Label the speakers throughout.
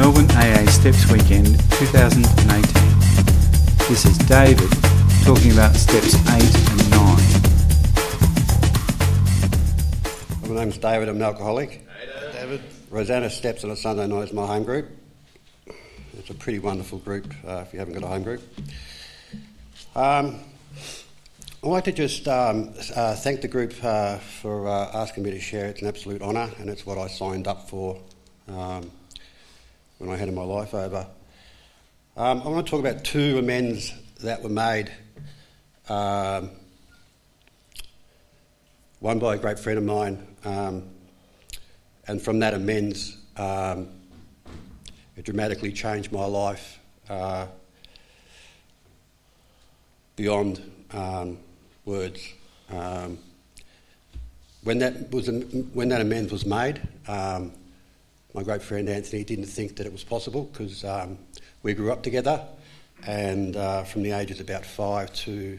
Speaker 1: Melbourne AA Steps Weekend 2018. This is David talking about steps 8 and 9.
Speaker 2: My name's David, I'm an alcoholic. Hey, David. Rosanna Steps on a Sunday night is my home group. It's a pretty wonderful group uh, if you haven't got a home group. Um, I'd like to just um, uh, thank the group uh, for uh, asking me to share. It's an absolute honour, and it's what I signed up for um, when I handed my life over. Um, I want to talk about two amends that were made. Um, one by a great friend of mine, um, and from that amends, um, it dramatically changed my life uh, beyond um, words. Um, when that was when that amends was made, um, my great friend Anthony didn't think that it was possible because um, we grew up together, and uh, from the ages about five to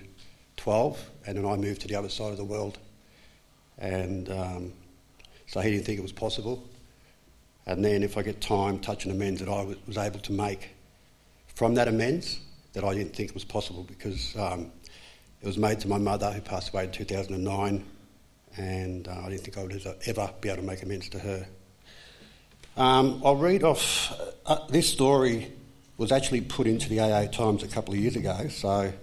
Speaker 2: twelve, and then I moved to the other side of the world, and um, so he didn't think it was possible. And then, if I get time, touch amends that I was able to make from that amends that I didn't think was possible because um, it was made to my mother, who passed away in 2009, and uh, I didn't think I would ever be able to make amends to her. Um, I'll read off. Uh, this story was actually put into the AA Times a couple of years ago, so I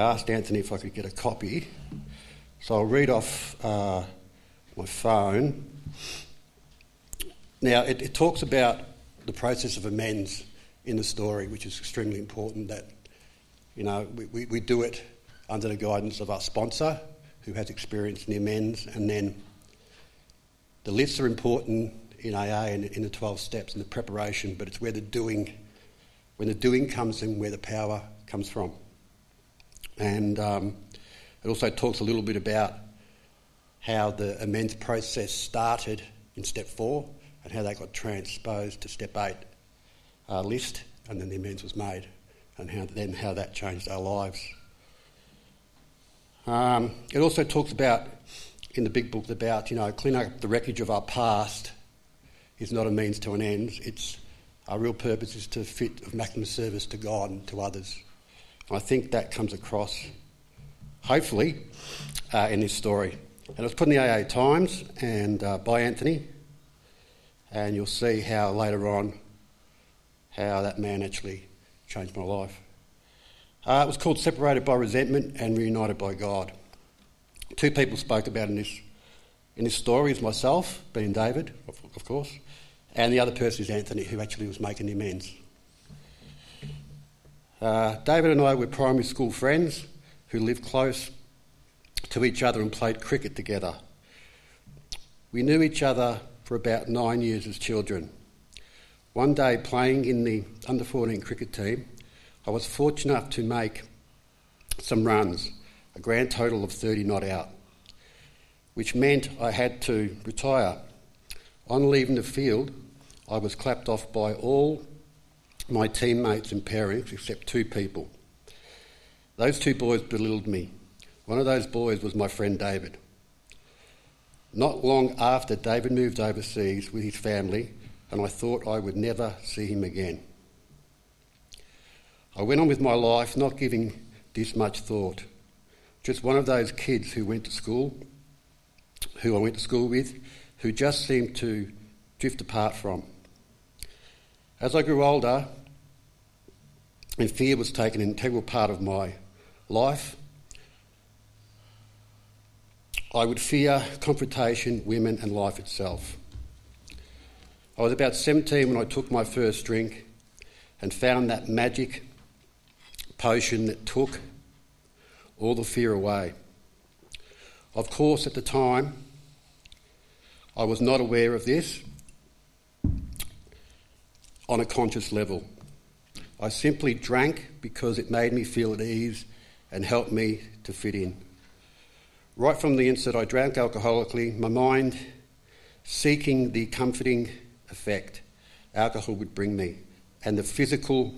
Speaker 2: asked Anthony if I could get a copy. So I'll read off uh, my phone. Now, it, it talks about the process of amends in the story, which is extremely important that, you know, we, we, we do it under the guidance of our sponsor, who has experience in the amends, and then the lists are important in AA and in the 12 steps and the preparation, but it's where the doing, when the doing comes in, where the power comes from. And um, it also talks a little bit about how the amends process started in step four and how that got transposed to step eight uh, list, and then the amends was made, and how, then how that changed our lives. Um, it also talks about, in the big book, about, you know, cleaning up the wreckage of our past is not a means to an end. It's, our real purpose is to fit of maximum service to God and to others. And I think that comes across, hopefully, uh, in this story. And it was put in the AA Times and uh, by Anthony, and you'll see how later on how that man actually changed my life. Uh, it was called Separated by Resentment and Reunited by God. Two people spoke about in this, in this story is myself, being David, of, of course, and the other person is Anthony, who actually was making the amends. Uh, David and I were primary school friends who lived close to each other and played cricket together. We knew each other for about nine years as children. One day, playing in the under 14 cricket team, I was fortunate enough to make some runs, a grand total of 30 not out, which meant I had to retire. On leaving the field, I was clapped off by all my teammates and parents except two people. Those two boys belittled me. One of those boys was my friend David. Not long after, David moved overseas with his family, and I thought I would never see him again. I went on with my life not giving this much thought. Just one of those kids who went to school, who I went to school with, who just seemed to drift apart from. As I grew older, and fear was taken an integral part of my life, I would fear confrontation, women, and life itself. I was about 17 when I took my first drink and found that magic potion that took all the fear away. Of course, at the time, I was not aware of this on a conscious level. I simply drank because it made me feel at ease and helped me to fit in. Right from the instant, I drank alcoholically, my mind seeking the comforting effect alcohol would bring me, and the physical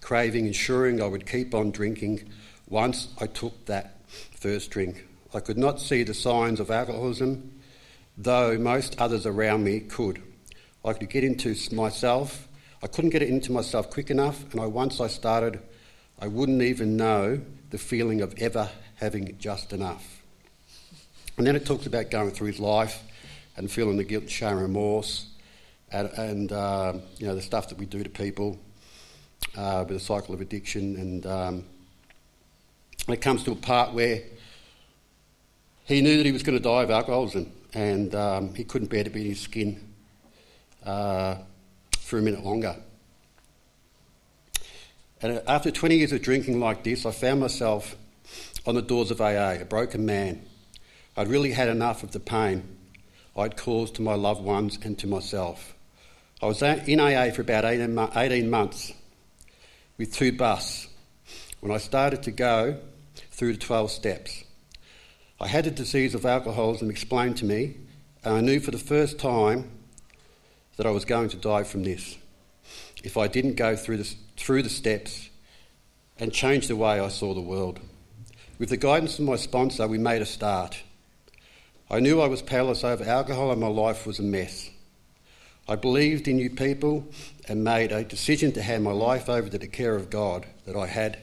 Speaker 2: craving, ensuring I would keep on drinking once I took that first drink. I could not see the signs of alcoholism, though most others around me could. I could get into myself, I couldn't get it into myself quick enough, and I, once I started, I wouldn't even know the feeling of ever having just enough. And then it talks about going through his life and feeling the guilt, shame, remorse, and, and uh, you know the stuff that we do to people uh, with a cycle of addiction. And um, it comes to a part where he knew that he was going to die of alcoholism, and um, he couldn't bear to be in his skin uh, for a minute longer. And after 20 years of drinking like this, I found myself on the doors of AA, a broken man. I'd really had enough of the pain I'd caused to my loved ones and to myself. I was in AA for about 18 months with two busts when I started to go through the 12 steps. I had the disease of alcoholism explained to me, and I knew for the first time that I was going to die from this if I didn't go through the, through the steps and change the way I saw the world. With the guidance of my sponsor, we made a start. I knew I was powerless over alcohol and my life was a mess. I believed in you people and made a decision to hand my life over to the care of God that I had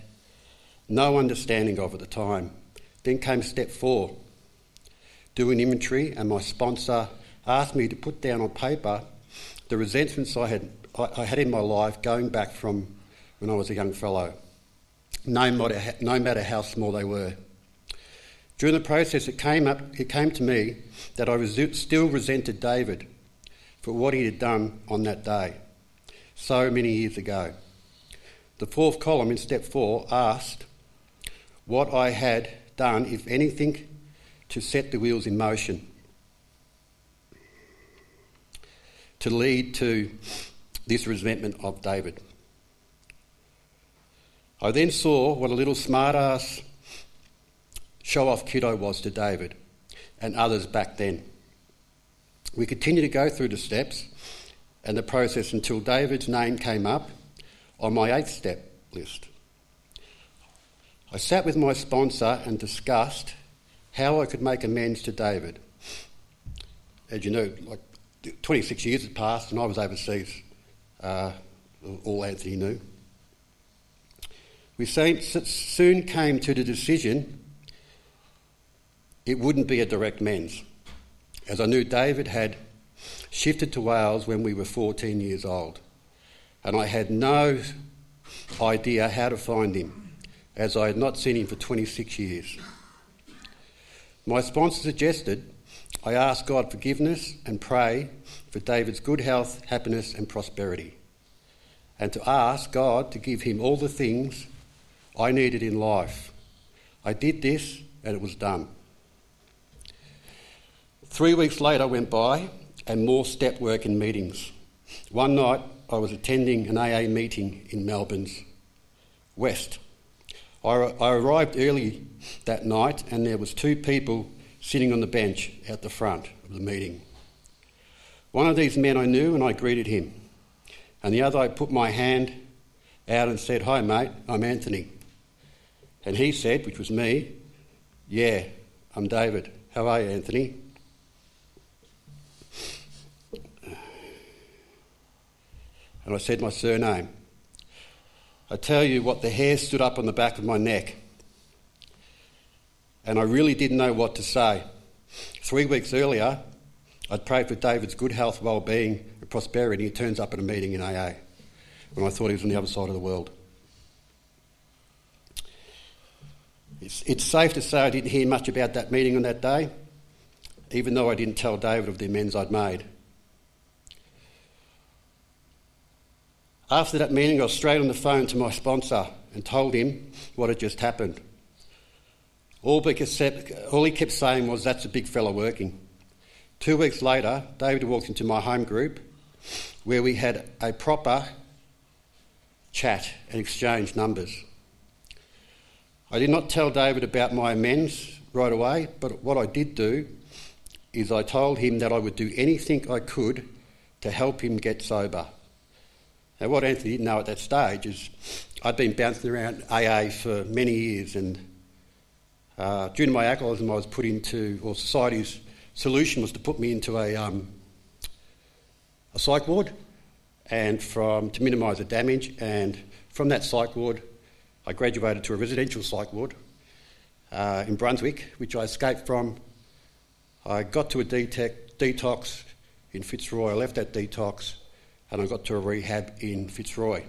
Speaker 2: no understanding of at the time. Then came step four do an inventory, and my sponsor asked me to put down on paper the resentments I had, I had in my life going back from when I was a young fellow, no matter, no matter how small they were. During the process, it came, up, it came to me that I still resented David for what he had done on that day, so many years ago. The fourth column in step four asked what I had done, if anything, to set the wheels in motion, to lead to this resentment of David. I then saw what a little smart-ass show-off kid I was to David and others back then. We continued to go through the steps and the process until David's name came up on my eighth step list. I sat with my sponsor and discussed how I could make amends to David. As you know, like 26 years had passed and I was overseas, uh, all Anthony knew. We soon came to the decision it wouldn't be a direct mens as I knew David had shifted to Wales when we were 14 years old, and I had no idea how to find him, as I had not seen him for 26 years. My sponsor suggested I ask God forgiveness and pray for David's good health, happiness, and prosperity, and to ask God to give him all the things I needed in life. I did this, and it was done. Three weeks later went by, and more step work and meetings. One night, I was attending an AA meeting in Melbourne's West. I, I arrived early that night, and there was two people sitting on the bench at the front of the meeting. One of these men I knew, and I greeted him, and the other I put my hand out and said, "Hi, mate, I'm Anthony." And he said, which was me, "Yeah, I'm David. How are you, Anthony?" and I said my surname. I tell you what, the hair stood up on the back of my neck. And I really didn't know what to say. Three weeks earlier, I'd prayed for David's good health, well being, and prosperity. And he turns up at a meeting in AA when I thought he was on the other side of the world. It's, it's safe to say I didn't hear much about that meeting on that day, even though I didn't tell David of the amends I'd made. After that meeting, I was straight on the phone to my sponsor and told him what had just happened. All, all he kept saying was, That's a big fella working. Two weeks later, David walked into my home group where we had a proper chat and exchanged numbers. I did not tell David about my amends right away, but what I did do is I told him that I would do anything I could to help him get sober. Now, what Anthony didn't know at that stage is I'd been bouncing around AA for many years, and uh, due to my alcoholism, I was put into, or society's solution was to put me into a, um, a psych ward, and from to minimise the damage. And from that psych ward, I graduated to a residential psych ward uh, in Brunswick, which I escaped from. I got to a detox in Fitzroy. I left that detox, and I got to a rehab in Fitzroy.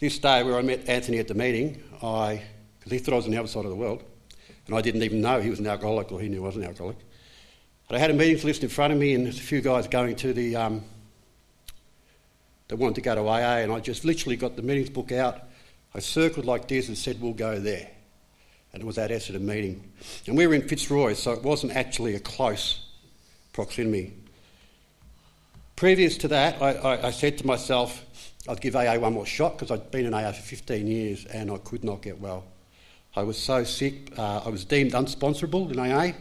Speaker 2: This day, where I met Anthony at the meeting, I because he thought I was on the other side of the world, and I didn't even know he was an alcoholic or he knew I was an alcoholic. But I had a meetings list in front of me, and there's a few guys going to the um, that wanted to go to AA, and I just literally got the meetings book out. I circled like this and said, "We'll go there," and it was at Essendon meeting. And we were in Fitzroy, so it wasn't actually a close proximity. Previous to that, I, I, I said to myself, I'd give AA one more shot because I'd been in AA for 15 years and I could not get well. I was so sick, uh, I was deemed unsponsorable in AA,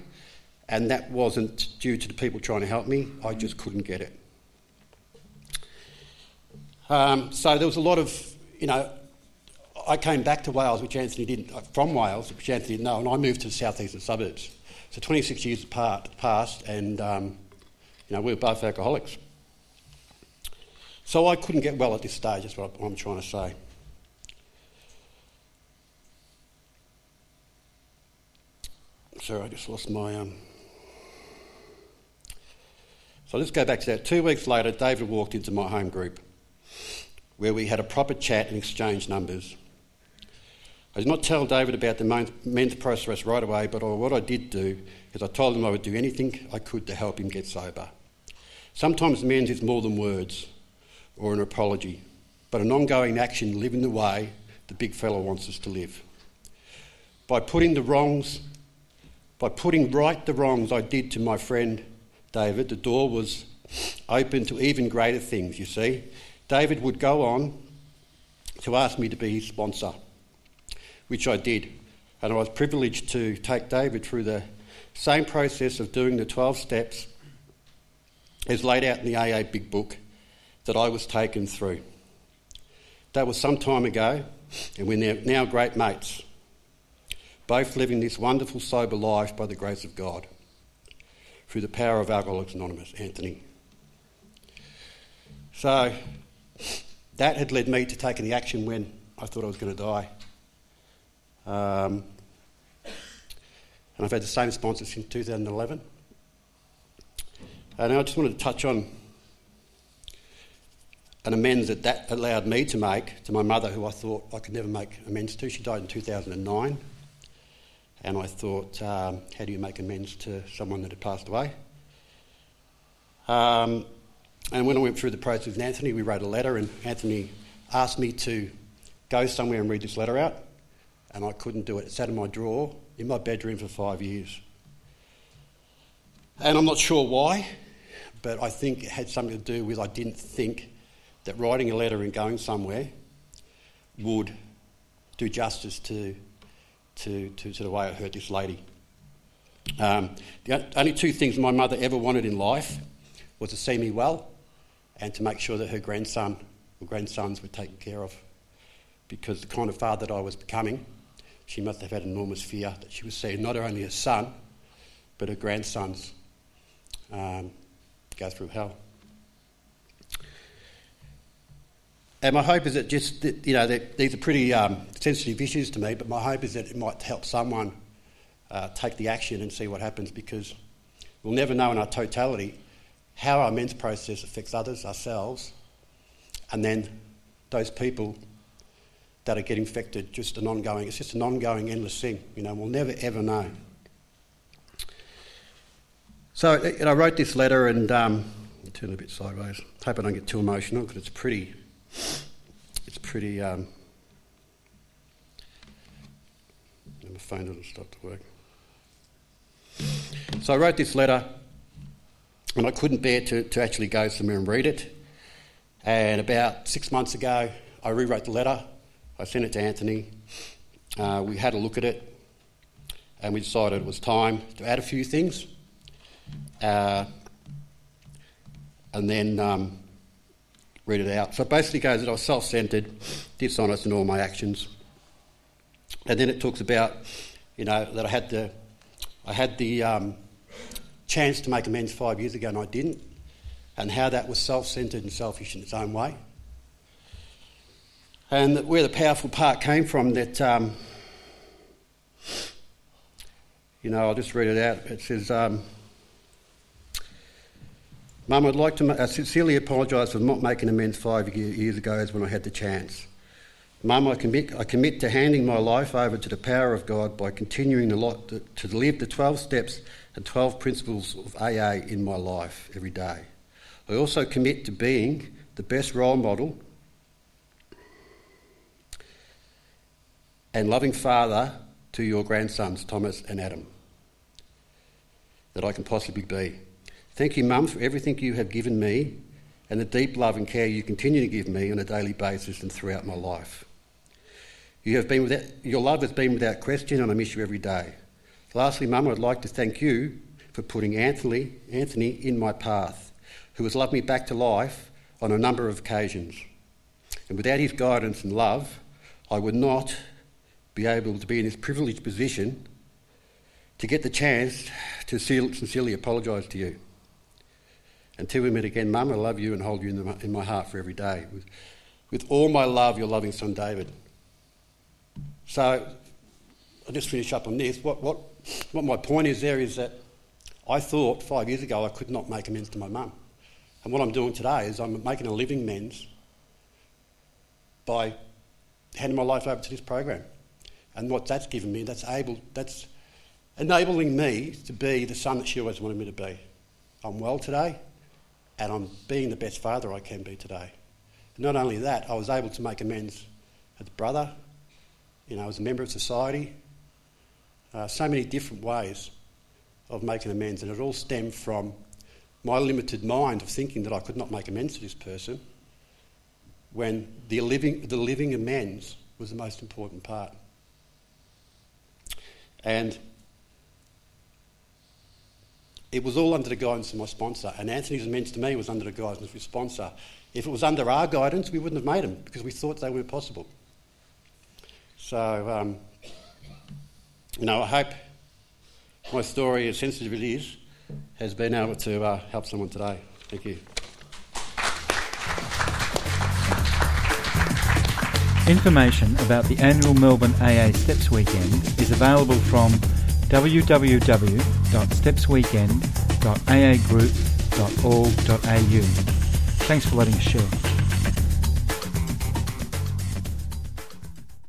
Speaker 2: and that wasn't due to the people trying to help me, I just couldn't get it. Um, so there was a lot of, you know, I came back to Wales, which Anthony didn't, uh, from Wales, which Anthony didn't know, and I moved to the southeastern suburbs. So 26 years apart, passed, and um, you know we were both alcoholics. So I couldn't get well at this stage. That's what I'm trying to say. Sorry, I just lost my. Um... So let's go back to that. Two weeks later, David walked into my home group where we had a proper chat and exchanged numbers. I did not tell David about the men's process right away, but what I did do is I told him I would do anything I could to help him get sober. Sometimes men's is more than words or an apology, but an ongoing action living the way the big fellow wants us to live. By putting the wrongs, by putting right the wrongs I did to my friend David, the door was open to even greater things, you see. David would go on to ask me to be his sponsor which I did. And I was privileged to take David through the same process of doing the 12 steps as laid out in the AA Big Book that I was taken through. That was some time ago, and we're now great mates, both living this wonderful, sober life by the grace of God through the power of Alcoholics Anonymous, Anthony. So that had led me to taking the action when I thought I was going to die. Um, and I've had the same sponsor since 2011. And I just wanted to touch on an amends that that allowed me to make to my mother, who I thought I could never make amends to. She died in 2009. And I thought, um, how do you make amends to someone that had passed away? Um, and when I went through the process with Anthony, we wrote a letter, and Anthony asked me to go somewhere and read this letter out and I couldn't do it. It sat in my drawer in my bedroom for five years. And I'm not sure why, but I think it had something to do with I didn't think that writing a letter and going somewhere would do justice to, to, to, to the way I hurt this lady. Um, the only two things my mother ever wanted in life was to see me well and to make sure that her grandson or grandsons were taken care of. Because the kind of father that I was becoming, she must have had enormous fear that she was seeing not only her son, but her grandsons um, go through hell. And my hope is that just, that, you know, these are pretty um, sensitive issues to me, but my hope is that it might help someone uh, take the action and see what happens because we'll never know in our totality how our men's process affects others, ourselves, and then those people that are getting infected, just an ongoing, it's just an ongoing, endless thing. You know, we'll never ever know. So I wrote this letter and um, turn a bit sideways. Hope I don't get too emotional because it's pretty, it's pretty. Um, my phone doesn't stop to work. So I wrote this letter and I couldn't bear to, to actually go somewhere and read it. And about six months ago, I rewrote the letter I sent it to Anthony. Uh, we had a look at it and we decided it was time to add a few things. Uh, and then um, read it out. So it basically goes that I was self centered, dishonest in all my actions. And then it talks about, you know, that I had the, I had the um, chance to make amends five years ago and I didn't. and how that was self centered and selfish in its own way. And where the powerful part came from that, um, you know, I'll just read it out. It says, um, Mum, I'd like to sincerely apologise for not making amends five years ago as when I had the chance. Mum, I commit, I commit to handing my life over to the power of God by continuing to, to live the 12 steps and 12 principles of AA in my life every day. I also commit to being the best role model and loving father to your grandsons, Thomas and Adam, that I can possibly be. Thank you, Mum, for everything you have given me and the deep love and care you continue to give me on a daily basis and throughout my life. You have been without, your love has been without question, and I miss you every day. Lastly, Mum, I'd like to thank you for putting Anthony, Anthony in my path, who has loved me back to life on a number of occasions. And without his guidance and love, I would not be able to be in this privileged position to get the chance to sincerely apologise to you. Until we meet again, Mum, I love you and hold you in, the, in my heart for every day. With, with all my love, your loving son David. So I'll just finish up on this. What, what, what my point is there is that I thought five years ago I could not make amends to my mum. And what I'm doing today is I'm making a living amends by handing my life over to this program. And what that's given me, that's able, that's enabling me to be the son that she always wanted me to be. I'm well today and I'm being the best father I can be today. Not only that, I was able to make amends as a brother, you know, as a member of society, uh, so many different ways of making amends, and it all stemmed from my limited mind of thinking that I could not make amends to this person when the living, the living amends was the most important part. And it was all under the guidance of my sponsor, and Anthony's amends to me was under the guidance of his sponsor. If it was under our guidance, we wouldn't have made them because we thought they weren't possible. So, um, you know, I hope my story, as sensitive as it is, has been able to uh, help someone today. Thank you.
Speaker 1: Information about the annual Melbourne AA Steps Weekend is available from www.stepsweekend.aagroup.org.au. Thanks for letting us share.